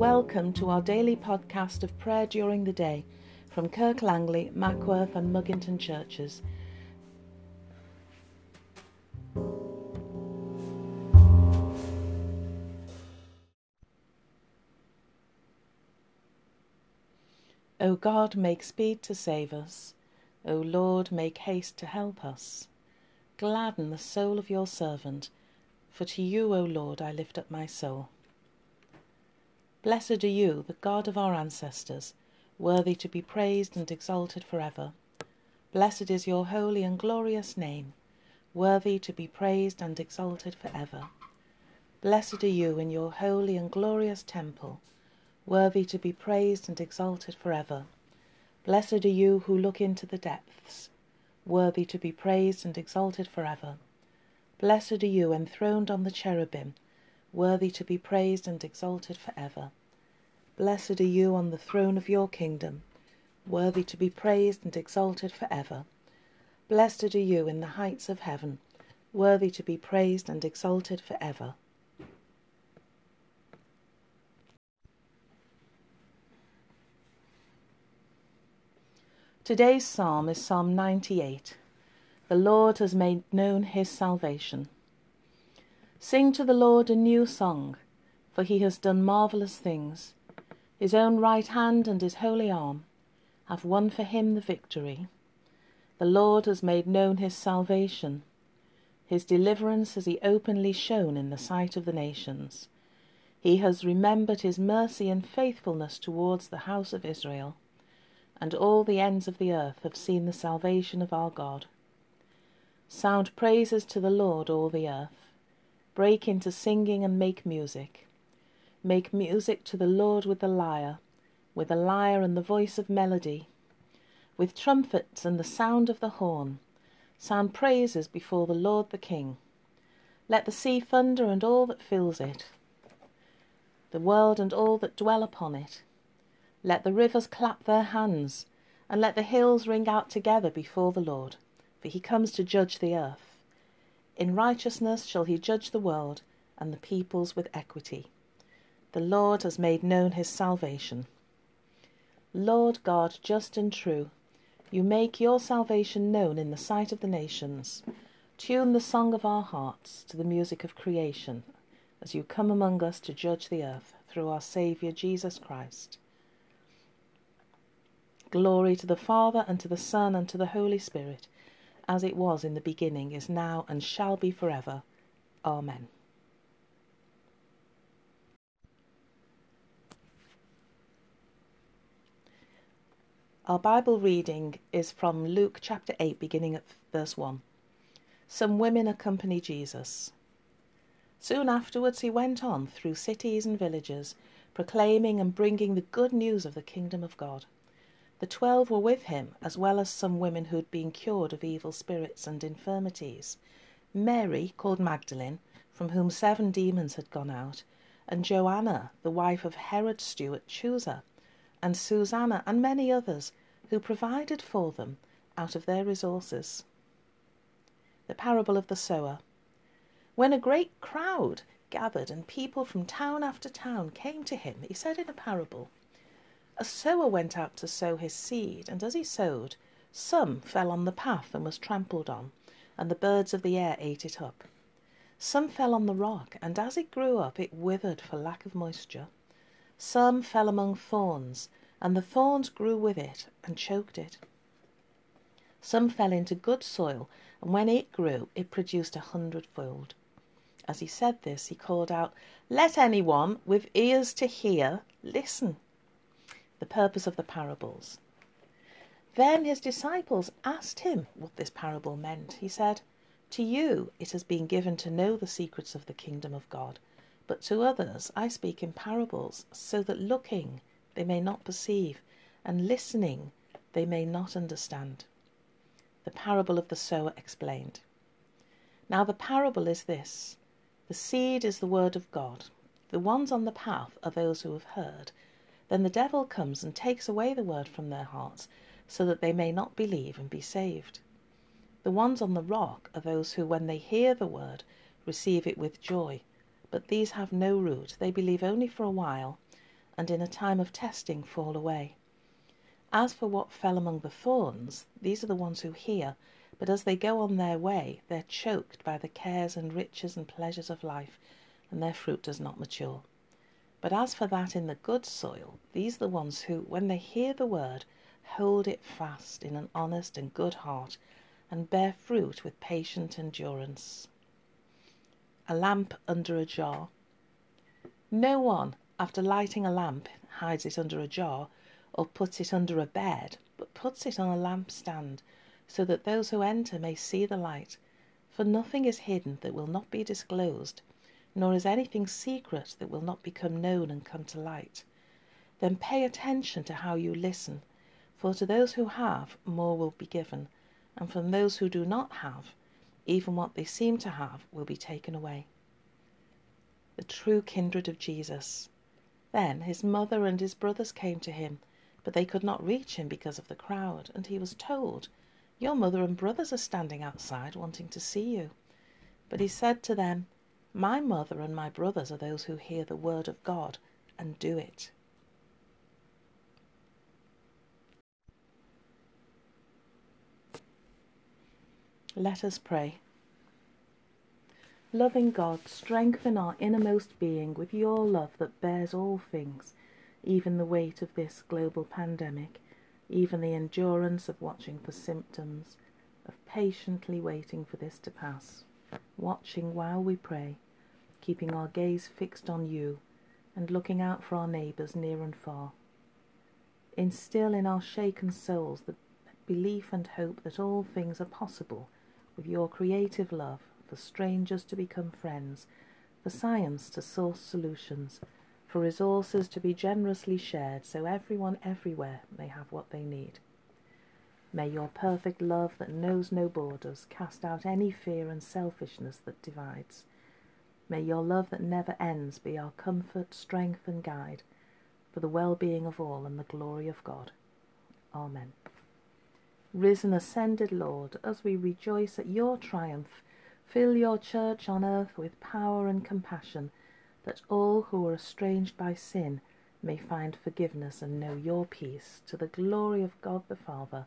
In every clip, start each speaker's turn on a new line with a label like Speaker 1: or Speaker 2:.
Speaker 1: welcome to our daily podcast of prayer during the day from Kirk Langley, Mackworth, and Mugginton churches. O God, make speed to save us. O Lord, make haste to help us. Gladden the soul of your servant, for to you, O Lord, I lift up my soul. Blessed are you, the God of our ancestors, worthy to be praised and exalted for ever. Blessed is your holy and glorious name, worthy to be praised and exalted for ever. Blessed are you in your holy and glorious temple, worthy to be praised and exalted for ever. Blessed are you who look into the depths, worthy to be praised and exalted for ever. Blessed are you enthroned on the cherubim, worthy to be praised and exalted for ever. Blessed are you on the throne of your kingdom, worthy to be praised and exalted for ever. Blessed are you in the heights of heaven, worthy to be praised and exalted for ever. Today's psalm is Psalm 98. The Lord has made known his salvation. Sing to the Lord a new song, for he has done marvellous things. His own right hand and his holy arm have won for him the victory. The Lord has made known his salvation. His deliverance has he openly shown in the sight of the nations. He has remembered his mercy and faithfulness towards the house of Israel, and all the ends of the earth have seen the salvation of our God. Sound praises to the Lord, all the earth break into singing and make music. Make music to the Lord with the lyre, with the lyre and the voice of melody, with trumpets and the sound of the horn. Sound praises before the Lord the King. Let the sea thunder and all that fills it, the world and all that dwell upon it. Let the rivers clap their hands, and let the hills ring out together before the Lord, for he comes to judge the earth. In righteousness shall he judge the world and the peoples with equity. The Lord has made known his salvation. Lord God, just and true, you make your salvation known in the sight of the nations. Tune the song of our hearts to the music of creation as you come among us to judge the earth through our Saviour Jesus Christ. Glory to the Father, and to the Son, and to the Holy Spirit as it was in the beginning, is now, and shall be forever. Amen. Our Bible reading is from Luke chapter 8, beginning at verse 1. Some women accompany Jesus. Soon afterwards, he went on through cities and villages, proclaiming and bringing the good news of the kingdom of God. The twelve were with him, as well as some women who had been cured of evil spirits and infirmities. Mary, called Magdalene, from whom seven demons had gone out, and Joanna, the wife of Herod steward Chuza, and Susanna, and many others, who provided for them out of their resources. The parable of the sower. When a great crowd gathered and people from town after town came to him, he said in a parable, a sower went out to sow his seed, and as he sowed, some fell on the path and was trampled on, and the birds of the air ate it up. Some fell on the rock, and as it grew up, it withered for lack of moisture. Some fell among thorns, and the thorns grew with it and choked it. Some fell into good soil, and when it grew, it produced a hundredfold. As he said this, he called out, Let anyone with ears to hear listen the purpose of the parables. Then his disciples asked him what this parable meant. He said, To you it has been given to know the secrets of the kingdom of God, but to others I speak in parables, so that looking they may not perceive, and listening they may not understand. The parable of the sower explained. Now the parable is this the seed is the word of God. The ones on the path are those who have heard then the devil comes and takes away the word from their hearts, so that they may not believe and be saved. The ones on the rock are those who, when they hear the word, receive it with joy. But these have no root, they believe only for a while, and in a time of testing fall away. As for what fell among the thorns, these are the ones who hear, but as they go on their way, they're choked by the cares and riches and pleasures of life, and their fruit does not mature. But as for that in the good soil, these are the ones who, when they hear the word, hold it fast in an honest and good heart, and bear fruit with patient endurance. A lamp under a jar. No one, after lighting a lamp, hides it under a jar, or puts it under a bed, but puts it on a lampstand so that those who enter may see the light. For nothing is hidden that will not be disclosed, nor is anything secret that will not become known and come to light. Then pay attention to how you listen, for to those who have, more will be given, and from those who do not have, even what they seem to have will be taken away. The true kindred of Jesus. Then his mother and his brothers came to him, but they could not reach him because of the crowd, and he was told, your mother and brothers are standing outside wanting to see you. But he said to them, My mother and my brothers are those who hear the word of God and do it. Let us pray. Loving God, strengthen our innermost being with your love that bears all things, even the weight of this global pandemic even the endurance of watching for symptoms, of patiently waiting for this to pass, watching while we pray, keeping our gaze fixed on you, and looking out for our neighbours near and far. Instill in our shaken souls the belief and hope that all things are possible with your creative love for strangers to become friends, for science to source solutions, for resources to be generously shared so everyone everywhere may have what they need. May your perfect love that knows no borders cast out any fear and selfishness that divides. May your love that never ends be our comfort, strength, and guide for the well being of all and the glory of God. Amen. Risen, ascended Lord, as we rejoice at your triumph, fill your church on earth with power and compassion that all who are estranged by sin may find forgiveness and know your peace, to the glory of God the Father.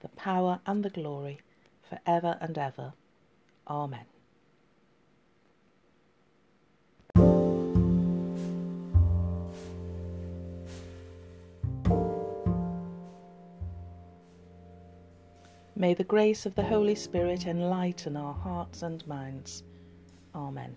Speaker 1: the power, and the glory, for ever and ever. Amen. May the grace of the Holy Spirit enlighten our hearts and minds Amen.